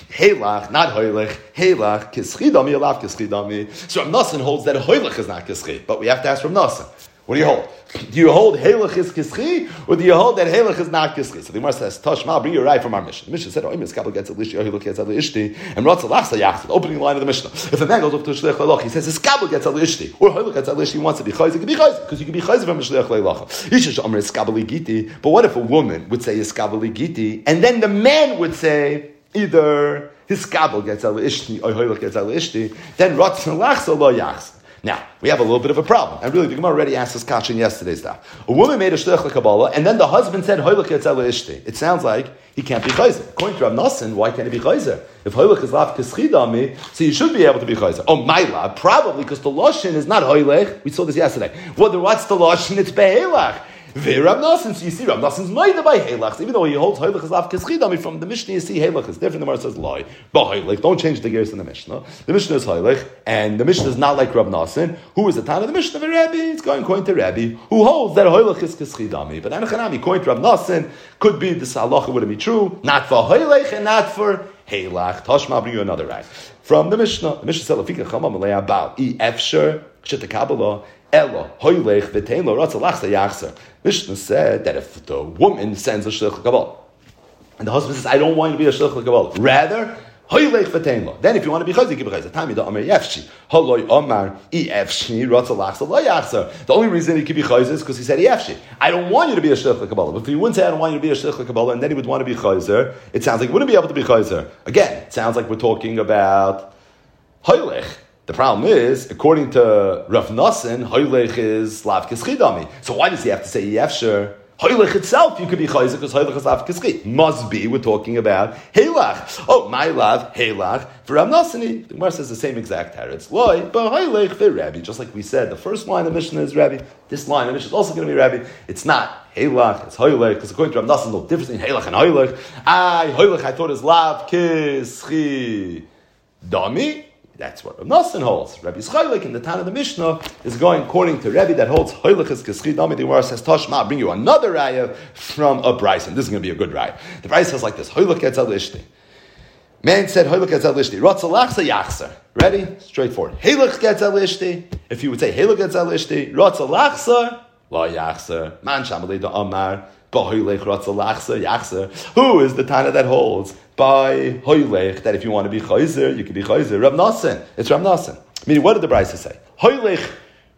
Speaker 1: Heilach, not hoylech. Heilach, kischidami, alav kischidami. So Rav Nosson holds that hoylech is not kischi, but we have to ask Rav Nosson. What do you hold? Do you hold Halach is Kischi, or do you hold that Halach is not Kischi? So the Gemara says, Tashma, bring your right from our mission. The mission said, Oh, Imis Kabel gets a Lishi, oh, he looks at the Ishti, and Ratzah Lachsa Yachs, the opening line of the Mishnah. If a man goes up to Shlech Leilach, he says, His Kabel gets a Ishti, or Halach gets a Lishi, he wants to be Chayz, he can be Chayz, because you can be Chayz from Shlech Leilach. Ishish Omer is Giti, but what if a woman would say is Giti, and then the man would say, either his Kabel gets a Ishti, or Halach gets a Ishti, then Ratzah Lachsa Lo Yachs. Now, we have a little bit of a problem. And really, the Gemara already asked this question yesterday's stuff. A woman made a shlich Kabbalah, and then the husband said. It sounds like he can't be chayzer. According to Rav Nassan, why can't he be chayzer? If Hoylech is lav kischidami, so you should be able to be chayzer. Oh, my lab, probably because the Loshin is not Hoylech. We saw this yesterday. Well, what's the Loshin? It's Behelach. Ve Rav Nassim, so you see Rav Nassim's made by Halach, even though he holds Halach is Lav Kischidami from the Mishnah, you see Halach is different. The Gemara says lie. But Halach, don't change the gears in the Mishnah. The Mishnah is Halach, and the Mishnah is not like Rav Nassim, who is the time of the Mishnah of a Rabbi. It's going according to Rabbi, who holds that Halach is Kischidami. But Anachanami, according to Rav Nassim, could be this halacha wouldn't be true, not for Halach and not for Halach. Tashma, bring you another right. From the Mishnah, the Mishnah said, Lafika Chama Malay Abal, E Efsher, Shit Kabbalah, Ella, Hoylech, V'tein Lo, Ratza Lachsa Yachser. Mishnah said that if the woman sends a Shlich Kabbalah, and the husband says, I don't want to be a Shlich Kabbalah, rather, Hoylech v'tein lo. Then if you want to be chayzer, give a chayzer. Tami da Omer yefshi. Omar i efshi lo. The only reason he could be chayzer is because he said yefshi. I don't want you to be a shlich kabbalah. But if he wouldn't say I don't want you to be a shlich kabbalah, and then he would want to be chayzer, it sounds like he wouldn't be able to be chayzer. Again, it sounds like we're talking about hoylech. The problem is, according to Rav Nassin, hoylech is lav kischidami. So why does he have to say yefsher? Hoylech itself, you could be chayzer because hoylech is lav kischid. Must be, we're talking about helach. Oh, my love, helach. For Rav Nassini, the Gemara says the same exact teretz. Loy, but hoylech for Rabbi. Just like we said, the first line of Mishnah is Rabbi. This line of Mishnah is also going to be Rabbi. It's not helach, it's hoylech. Because according to Rav Nassin, no difference between helach and hoylech. I, hoylech, I thought is lav kischi. Dami, that's what Rav Nassim holds. Rabbi Schailik in the town of the Mishnah is going according to Rabbi that holds Hoilichas Keschid. The Gemara says Tashma. I'll bring you another raya from a Bryson. This is going to be a good raya. The Bryce says like this: Hoilich Etz Alishti. Man said Hoilich Etz Alishti. Ratzalachsa Yachser. Ready? Straightforward. Gets Alishti. If you would say Heilich gets Alishti, Ratzalachsa La Yachser. Man Shamalei da Amar. Who is the Tana that holds by Hoylech that if you want to be Chayzer, you can be Chayzer? Rav Nassin. It's Rav Nassin. Meaning, what did the Brisa say? Hoylech,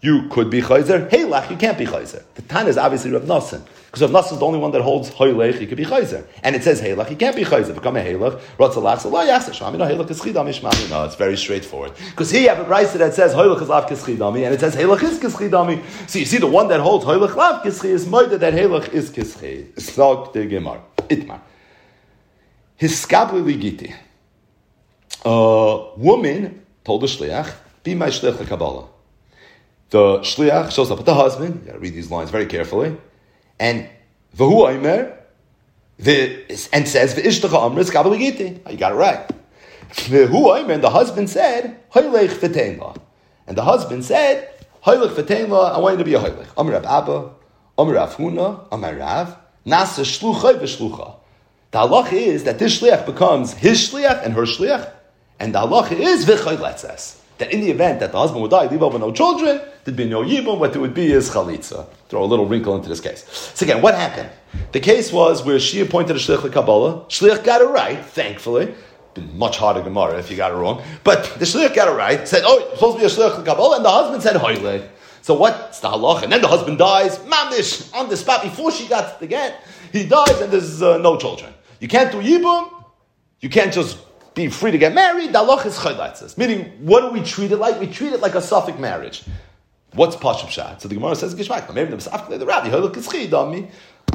Speaker 1: you could be Chayzer. Heilach, you can't be Chayzer. The Tana is obviously Rav Nassin. Because Rav Nassin is the only one that holds Hoylech, he could be Chayzer. And it says Heilach, he can't be Chayzer. Become a Heilach. Ratzalach, so la yasa shmami, no Heilach is Chidam Ishmami. No, it's very straightforward. Because here you have a Brisa that says Hoylech is Lav Kischidami, and it says Heilach is Kischidami. So you see the one that holds Hoylech Lav Kischi is Moida that Heilach is Kischi. Sog the Gemar. Itmar. Hiskabli ligiti. A woman told the shliach, "Be my shliach Kabbalah." The shliach shows up with the husband. You got to read these lines very carefully, and v'hu aimer, and says v'ishtach amris kabbalah ligiti. You got it right. V'hu aimer, the husband said, "Hoylech v'tein and the husband said, "Hoylech v'tein I want you to be a hoylech." Amar Rav Abba, Amar Rav Huna, Amar Rav, Nasa shlucha v'shlucha. The halach is that this shliach becomes his shliach and her shliach, and the halach is v'chay letzes. That in the event that the husband would die, leave over no children, there'd be no yibum, what there would be is chalitza. Throw a little wrinkle into this case. So again, what happened? The case was where she appointed a shliach Kabbalah. Shliach got it right, thankfully. Been much harder Gemara if you got it wrong. But the shliach got it right. Said, "Oh, you're supposed to be a shliach Kabbalah," and the husband said, "Hoyle." So what's the halach? And then the husband dies, mamish on the spot before she got the get. He dies, and there's uh, no children. You can't do yibum. You can't just be free to get married. Halach is chaylatzes. Meaning, what do we treat it like? We treat it like a suffix marriage. What's Pashup Shad? So the Gemara says, Gishmak, maybe the the Rabbi.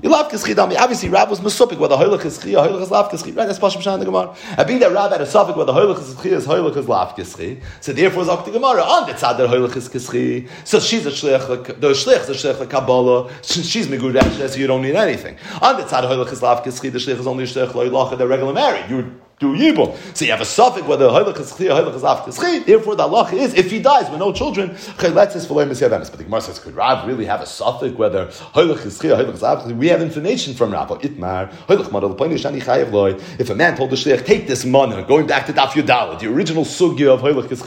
Speaker 1: You love Kischidami. Obviously, Rab was Masupik, whether Hoylach is Chi or Hoylach is Lav Kischi. Right? That's Pashup Shad in the Gemara. And being that Rab had a suffix whether Hoylach is Chi or Hoylach is Lav Kischi. So therefore, it's up to Gemara. On the tzad that Hoylach is Kischi. So she's a Shliach, the Shliach is a Shliach Kabbalah. She's Megud so you don't need anything. On the tzad Hoylach is Lav Kischi, the Shliach is only a Shliach Loilacha, they're regular married. You would do yibum. So you have a suffix whether hoylach is chiyah, hoylach is af kischid. Therefore, the halach is if he dies with no children, chayletzis for loyim But the Gemara says, could Rav really have a suffix whether hoylach is chiyah, hoylach is af We have information from Rav. Itmar hoylach madal poini shani chayev loy. If a man told the shliach, take this mana, going back to Daf Yudala, the original sugya of hoylach is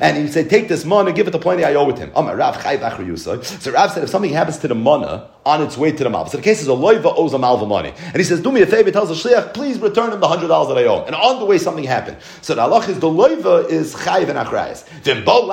Speaker 1: and he said, take this mana, give it to plenty I owe it him. Amar Rav chayev achri yusay. So Rav said, if something happens to the mana on its way to the malva, so the case is a loiva owes a malva money, and he says, do me a favor, tells the shliach, please return him the hundred dollars that I owe. And on the way something happened. So the halach is the loiva is chayiv and achrayas. Then bo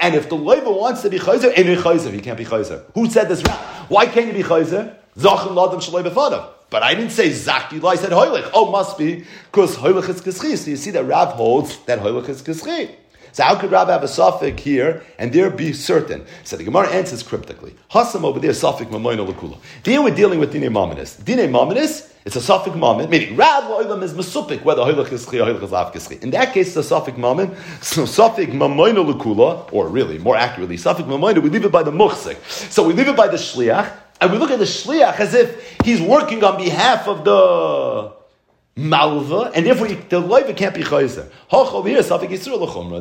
Speaker 1: and if the loiva wants to be chayzer, any chayzer, he can't be chayzer. Who said this? Why can't you be chayzer? Zachem ladam shaloi befadav. But I didn't say zaki. I said hoilich. Oh, must be because hoilich is kischi. So you see that Rav holds that hoilich is kischi. So how could Rav have a suffix here and there be certain? So the Gemara answers cryptically. Hasam over there, suffix lakula. There we're dealing with dine maminis. Dine maminis, it's a suffix mamin, meaning Rav lo'ilam is mesupik, whether hoilach is chi or hoilach is. In that case, it's a suffix mamin. So suffix mamoino lakula, or really, more accurately, suffix mamoino, we leave it by the muchsik. So we leave it by the shliach, And we look at the shliach as if he's working on behalf of the malva, and therefore you, the loiva can't be chayzer.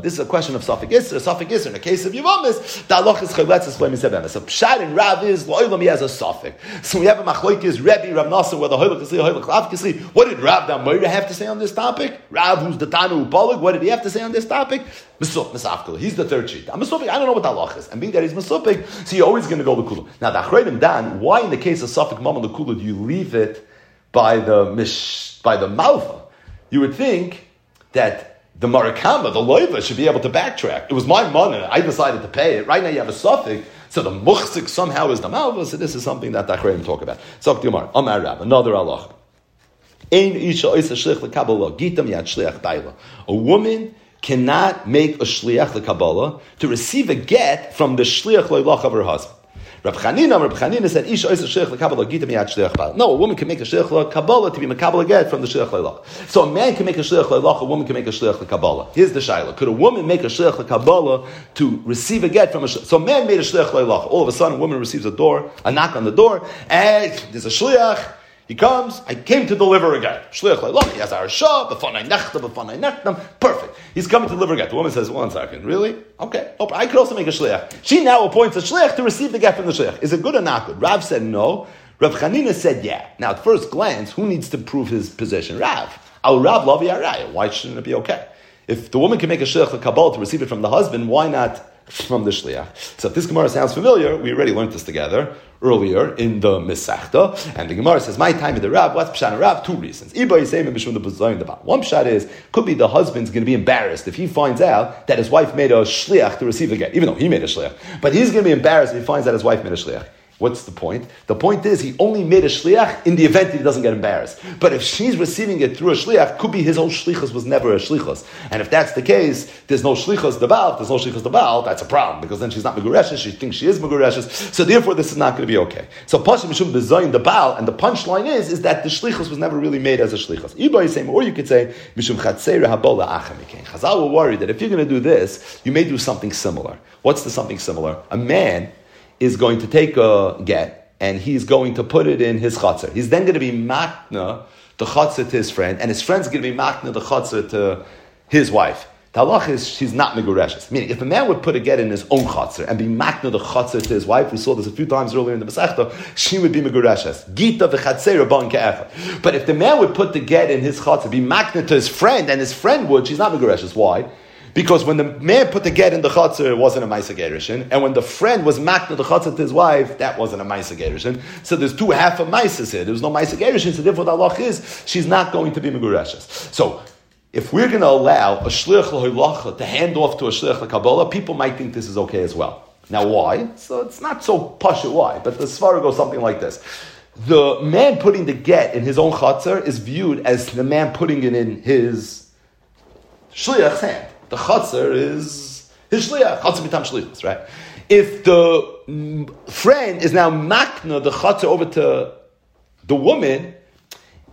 Speaker 1: This is a question of Safik Yisrael, Safik Yisrael. In the case of Yevamis, the halach is chayletz is flaming sebemes. So Pshat and Rav is lo'ilam, he has a Safik. So we have a machlokes Rebbe, Rav Nassim, whether hoilach is hoilach lav What did Rav Damoyer have to say on this topic? Rav, who's the Tanu Upalig, what did he have to say on this topic? Mesafkel. He's the third sheet. I'm Mesupik, I don't know what the halach is. And being that he's Mesupik, so you're always going to go the Kula. Now, the Achredim Dan, why in the case of Safik Mama the Kula do you leave it by the mish, by the Malva? you would think that the Marakama, the loiva, should be able to backtrack. It was my money. I decided to pay it. Right now you have a suffix. So the muhsik somehow is the malva. So this is something that the Achreim talk about. So Amar, Rab, another Allah. A woman cannot make a shliach Kabbalah to receive a get from the shliach loilach of her husband. Rab Chanina, Rab Chanina said, "Isha oisa shliach lekabbalah gita miyad shliach bal." No, a woman can make a shliach lekabbalah to be mekabbalah get from the shliach leilach. So a man can make a shliach leilach, a woman can make a shliach lekabbalah. Here's the shaila: Could a woman make a shliach lekabbalah to receive a get from a? So a man made a shliach leilach. All of a sudden, a woman receives a door, a knock on the door, and there's a shliach. He comes, I came to deliver a get. Shliach look, he has our shah, b'fanai nechta, b'fanai nechtam. Perfect. He's coming to deliver a get. The woman says, one second, really? Okay. Oh, I could also make a shliach. She now appoints a shliach to receive the get from the shliach. Is it good or not good? Rav said no. Rav Chanina said yeah. Now, at first glance, who needs to prove his position? Rav. Al Rav Lavi Araya. Why shouldn't it be okay? If the woman can make a shliach kabbalah to receive it from the husband, why not from the shliach? So if this Gemara sounds familiar, we already learned this together earlier in the Misachta, and the Gemara says, "My time in the Rab." What's pshat Rab? Two reasons. Iba Yisayim the the One pshat is could be the husband's going to be embarrassed if he finds out that his wife made a shliach to receive the get, even though he made a shliach. But he's going to be embarrassed if he finds out his wife made a shliach. What's the point? The point is he only made a shliach in the event that he doesn't get embarrassed. But if she's receiving it through a shliach, could be his whole shlichus was never a shlichus. And if that's the case, there's no shlichus the baal, there's no shlichus the baal, that's a problem because then she's not megureshes, she thinks she is megureshes. So therefore, this is not going to be okay. So pashim mishum bezayin the baal, and the punchline is is that the shlichus was never really made as a shlichus. Or you could say mishum chatzera habola achamikein. Chazal will worry that if you're going to do this, you may do something similar. What's the something similar? A man is going to take a get and he's going to put it in his chatzar. He's then going to be makna the chatzar to his friend, and his friend's going to be makna the chatzar to his wife. The halach is she's not megureshes. Meaning, if a man would put a get in his own chatzar and be makna the chatzar to his wife, we saw this a few times earlier in the Masechta, she would be megureshes. Gita v'chatzera ban But if the man would put the get in his chatzar, be makna to his friend, and his friend would, she's not megureshes. Why? Because when the man put the get in the chutzner, it wasn't a Maisa Gerishin. And when the friend was makna the chutzner to his wife, that wasn't a Maisa Gerishin. So there's two half of Maisas here. There was no Maisa Gerishin. So therefore the halach is, she's not going to be Megureshes. So, if we're going to allow a shlich lahilacha to hand off to a shlich kabbalah, people might think this is okay as well. Now, why? So it's not so pasha why, but the svara goes something like this. The man putting the get in his own chutzner is viewed as the man putting it in his shliach's hand. The chatzar is his shliach, chatzar mitam shlichus, right? If the friend is now makna the chatzar over to the woman,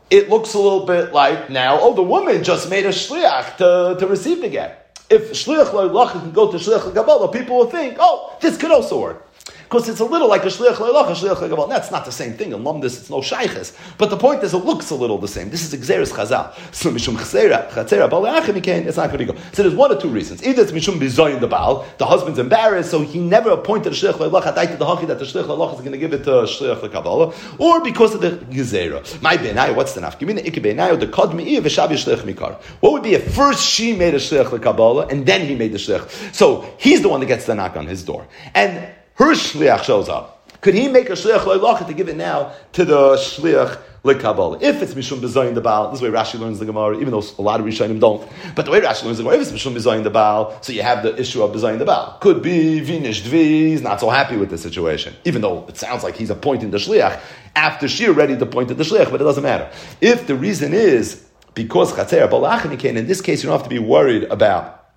Speaker 1: it looks a little bit like now, oh, the woman just made a shliach to, to receive the get. If shliach lo'ilach can go to shliach kabbalah, people will think, oh, this could also work because it's a little like a shliach leilach, a shliach leilach. That's not the same thing. In lumdis, it's no shayches. But the point is, it looks a little the same. This is exeris chazal. So mishum chazera, chazera baleachim again, it's not going to go. So there's one or two reasons. Either it's mishum bizoyin the baal, the husband's embarrassed, so he never appointed a shliach leilach. Hadai to the hachi that the shliach leilach is going to give it to shliach lekabbalah, or because of the gezerah. My benayo, what's the nafkimina? Ikke benayo the kadmi v'shavi shliach mikar. What would be if first she made a shliach lekabbalah and then he made the shliach? So he's the one that gets the knock on his door, and her shliach shows up. Could he make a shliach loilacha to give it now to the shliach lekabbalah? If it's mishum bezayin the baal, this is way Rashi learns the Gemara, even though a lot of Rishonim don't. But the way Rashi learns the Gemara, if it's mishum bezayin the baal, so you have the issue of bezayin the baal. Could be vinish dvi, he's not so happy with the situation, even though it sounds like he's appointing the shliach after she already appointed the shliach, but it doesn't matter. If the reason is because chatzer balachim in this case you don't have to be worried about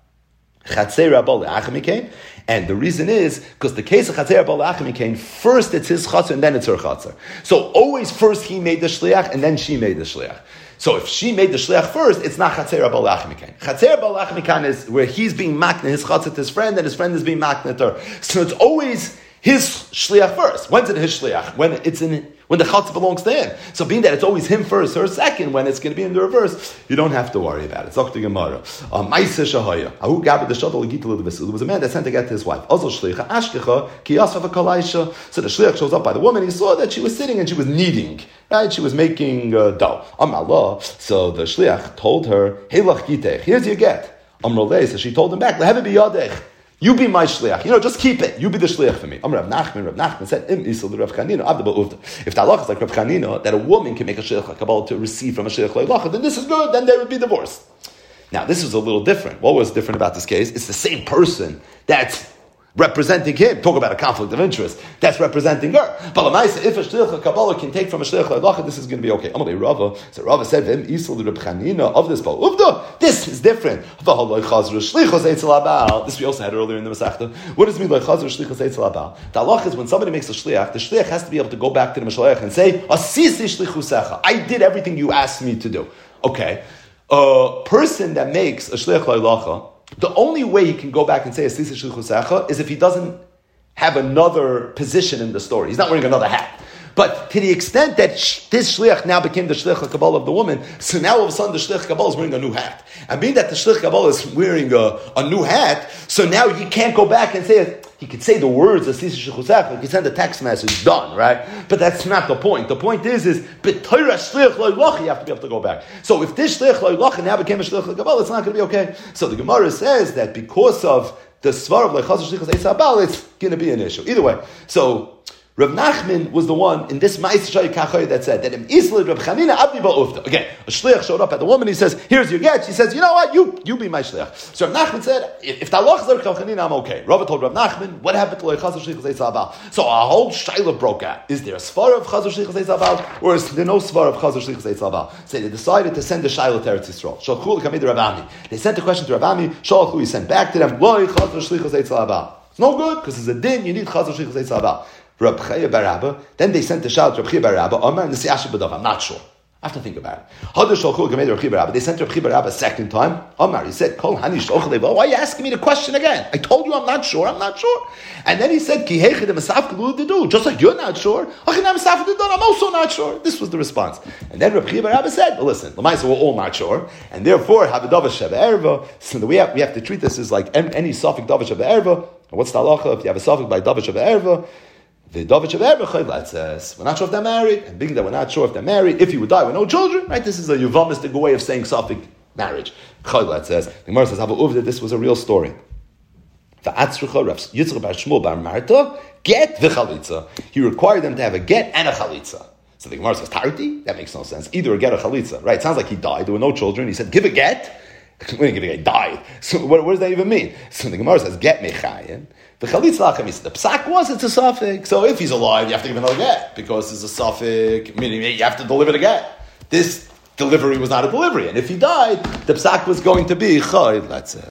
Speaker 1: chatzer balachim and the reason is because the case of Chatzer Balachim came first it's his chatzar and then it's her chatzar. So always first he made the shliach and then she made the shliach. So if she made the shliach first, it's not Chatzer Balachim Chatzer Balachim is where he's being makna his chatzar to his friend and his friend is being makna her. So it's always his shliach first. When's it his shliach? When it's in when the chatzah belongs to him. So being that it's always him first, her second, when it's going to be in the reverse, you don't have to worry about it. Dr. Gemara. Um, Maisa shahaya. Ahu gabi the shadol There was a man that sent to get to his wife. Also shlicha ashkecha ki yasvav kalaisha. So the shliach shows up by the woman. He saw that she was sitting and she was kneading. Right? She was making uh, dough. Amallah. So the shliach told her, Hey lach Here's your get. Amroleh. So she told him back, Lehevi biyadech. You be my shliach. You know, just keep it. You be the shliach for me. I'm Rav Nachman. Rav Nachman said, Im Rav Chanina, If the halacha is like Rav Chanina, that a woman can make a shliach a kabbalah to receive from a shliach leilacha, then this is good. Then they would be divorced. Now, this is a little different. What was different about this case? It's the same person that's representing him. Talk about a conflict of interest. That's representing her. But if a shliach kabbalah can take from a shliach this is going to be okay. Amalei Rava. So Rava said, "Vim the Chanina of this ball. Uvda. This is different. This we also had earlier in the Masechta. What does it mean like chazru shlichos eitzel abal? The halach is when somebody makes a shliach, the shliach has to be able to go back to the mashliach and say, "Asisi shlichusecha. I did everything you asked me to do." Okay. A person that makes a shliach le'alacha the only way he can go back and say is if he doesn't have another position in the story. He's not wearing another hat. But to the extent that this shliach now became the shliach kabbalah of the woman, so now all of a sudden the shliach kabbalah is wearing a new hat. And being that the shliach kabbalah is wearing a, a new hat, so now he can't go back and say he could say the words of Sisi Shechusach, he could send a text message, done, right? But that's not the point. The point is, is, B'toira Shliach Lo'ilach, you have to be able to go back. So if this Shliach Lo'ilach now became a Shliach Kabbalah, it's not going to be okay. So the Gemara says that because of the Svar of Lechaz Shlichas Eisabal, it's going to be an issue. Either way. So, Rav Nachman was the one in this Ma'is Kachay that said that in Isla Rav Chanina Abdi Ba'ufta. Again, a shliach showed up at the woman. He says, "Here's your get." She says, "You know what? You you be my shliach." So Rav Nachman said, "If the halach is Rav Chanina, I'm okay." Rav told Rav Nachman, "What happened to Shlichas Eisabal?" So a whole shaila broke out. Is there a svar of Chaz Shlichas Eisabal, or is there no svar of Chaz Shlichas Eisabal? So they decided to send the shaila to Eretz Yisrael. Shalchul Kamid Ravami. They sent a question to Ravami. Shalchul he sent back to them. Loi Chaz Shlichas Eisabal. It's no good because it's a din. You need Chaz Shlichas Eisabal. Barabba. Then they sent the shout to Rab Chaya Barabba, Omar and the Siyasha B'dav. I'm not sure. I have to think about it. They sent Rab Chaya Barabba a second time. Omar, he said, Kol Hani Why are you asking me the question again? I told you I'm not sure, I'm not sure. And then he said, Ki. Just like you're not sure, I'm also not sure. This was the response. And then Rab Chaya Barabba said, well, listen, Lamaisa, we're all not sure. And therefore, have a Davash Erva. So the way we have to treat this is like any Sophic Suffolk Davash Erva. What's the halacha? If you have a Suffolk by Davash Erva, the David Shav says, we're not sure if they're married, and being that we're not sure if they're married, if he would die with no children, right? This is a Yuvamistic way of saying Safik marriage. Chaylat says, the Gemara says, Uvda, this was a real story. The Atzricha Revs Yitzchak bar Shmuel bar Marta, get the chalitza. He required them to have a get and a chalitza. So the Gemara says, Tarti? That makes no sense. Either a get or chalitza, right? It sounds like he died, there were no children. He said, give a get. When he died? So what, what, does that even mean? So the Gemara says, get me mechayin. The chalitz lachem the psak was it's a suffix. So if he's alive, you have to give him another get because it's a suffix, meaning you have to deliver the get. This delivery was not a delivery, and if he died, the psak was going to be chay. That's it.